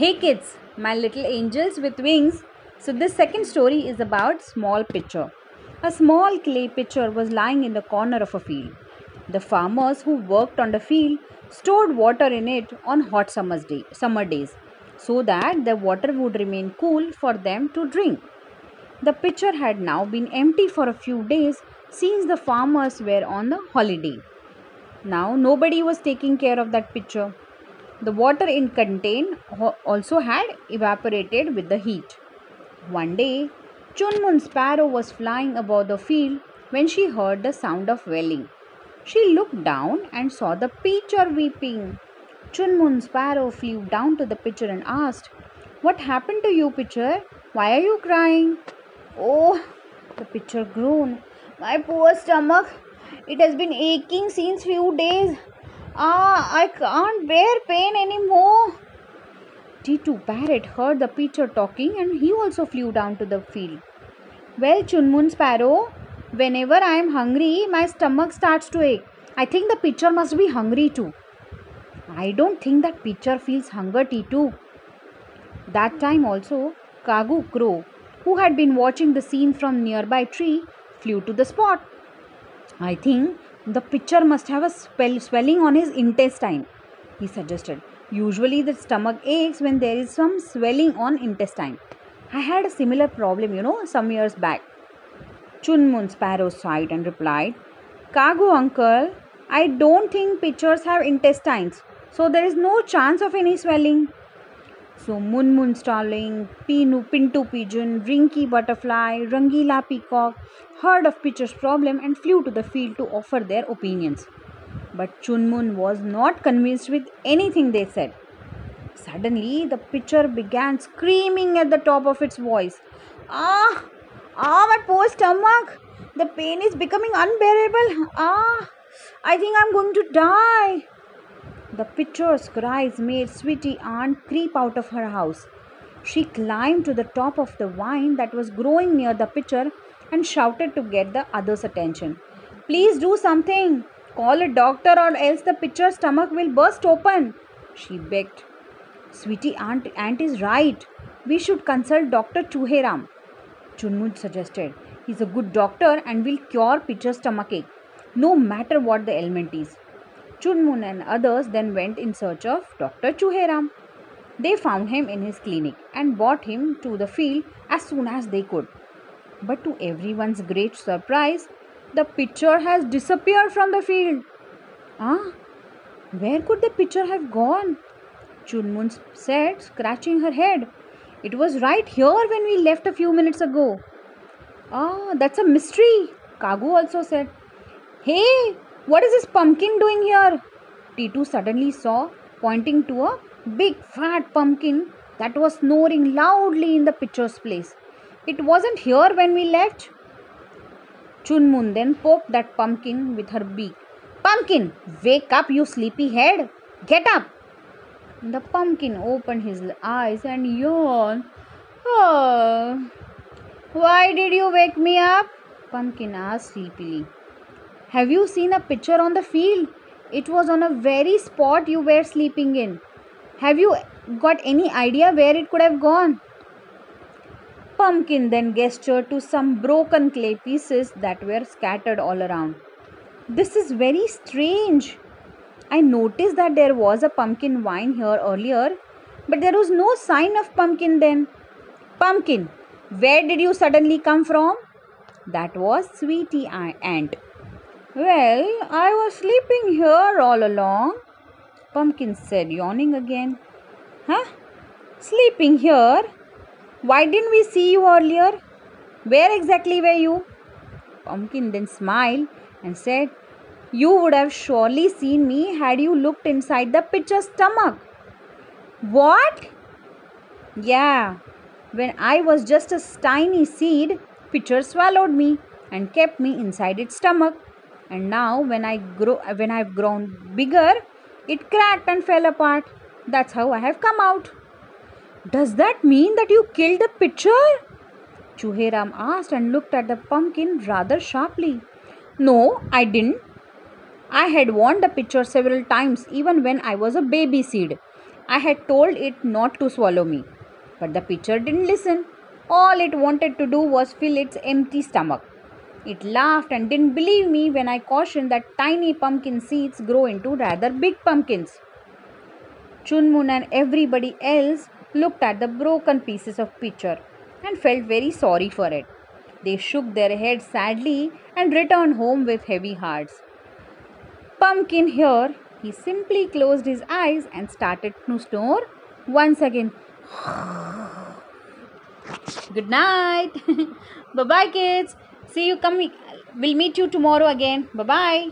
Hey kids, my little angels with wings. So this second story is about small pitcher. A small clay pitcher was lying in the corner of a field. The farmers who worked on the field stored water in it on hot summer's day, summer days so that the water would remain cool for them to drink. The pitcher had now been empty for a few days since the farmers were on the holiday. Now nobody was taking care of that pitcher. The water in contained also had evaporated with the heat. One day, Chunmun sparrow was flying above the field when she heard the sound of wailing. She looked down and saw the pitcher weeping. Chunmun sparrow flew down to the pitcher and asked, What happened to you, pitcher? Why are you crying? Oh, the pitcher groaned. My poor stomach. It has been aching since few days. Ah, I can't bear pain anymore. Titu Parrot heard the pitcher talking and he also flew down to the field. Well, Chunmun Sparrow, whenever I am hungry, my stomach starts to ache. I think the pitcher must be hungry too. I don't think that pitcher feels hunger, Titu. That time also, Kagu Crow, who had been watching the scene from nearby tree, flew to the spot. I think the pitcher must have a spell, swelling on his intestine, he suggested. Usually, the stomach aches when there is some swelling on intestine. I had a similar problem, you know, some years back. Chunmun Sparrow sighed and replied, Kagu uncle, I don't think pitchers have intestines, so there is no chance of any swelling. So Moon Moon starling, Pinu, Pinto pigeon, Rinky butterfly, Rangila peacock heard of Pitcher's problem and flew to the field to offer their opinions. But Chunmun was not convinced with anything they said. Suddenly, the pitcher began screaming at the top of its voice. Ah! Ah, my poor stomach! The pain is becoming unbearable. Ah! I think I'm going to die. The pitcher's cries made Sweetie Ant creep out of her house. She climbed to the top of the vine that was growing near the pitcher and shouted to get the others' attention. Please do something. Call a doctor or else the pitcher's stomach will burst open. She begged. Sweetie Ant, Ant is right. We should consult Dr. Chuheram. Chunmun suggested. He's a good doctor and will cure pitcher's stomachache, no matter what the ailment is. Chunmun and others then went in search of Dr. Chuheram. They found him in his clinic and brought him to the field as soon as they could. But to everyone's great surprise, the pitcher has disappeared from the field. Ah, where could the pitcher have gone? Chunmun said, scratching her head. It was right here when we left a few minutes ago. Ah, that's a mystery, Kagu also said. Hey, what is this pumpkin doing here? Titu suddenly saw, pointing to a big fat pumpkin that was snoring loudly in the pitcher's place. It wasn't here when we left. Chunmun then poked that pumpkin with her beak. Pumpkin, wake up, you sleepy head. Get up. The pumpkin opened his eyes and yawned. Oh, why did you wake me up? Pumpkin asked sleepily. Have you seen a picture on the field? It was on a very spot you were sleeping in. Have you got any idea where it could have gone? Pumpkin then gestured to some broken clay pieces that were scattered all around. This is very strange. I noticed that there was a pumpkin vine here earlier, but there was no sign of pumpkin then. Pumpkin, where did you suddenly come from? That was Sweetie Ant. Well, I was sleeping here all along, Pumpkin said, yawning again. Huh? Sleeping here? Why didn't we see you earlier? Where exactly were you? Pumpkin then smiled and said, You would have surely seen me had you looked inside the pitcher's stomach. What? Yeah, when I was just a tiny seed, pitcher swallowed me and kept me inside its stomach and now when i grow when i've grown bigger it cracked and fell apart that's how i have come out does that mean that you killed the pitcher chuheram asked and looked at the pumpkin rather sharply no i didn't i had warned the pitcher several times even when i was a baby seed I had told it not to swallow me. But the pitcher didn't listen. All it wanted to do was fill its empty stomach. It laughed and didn't believe me when I cautioned that tiny pumpkin seeds grow into rather big pumpkins. Chunmun and everybody else looked at the broken pieces of pitcher and felt very sorry for it. They shook their heads sadly and returned home with heavy hearts. Pumpkin here, he simply closed his eyes and started to snore once again. Good night. bye bye, kids. See you Come. We'll meet you tomorrow again. Bye bye.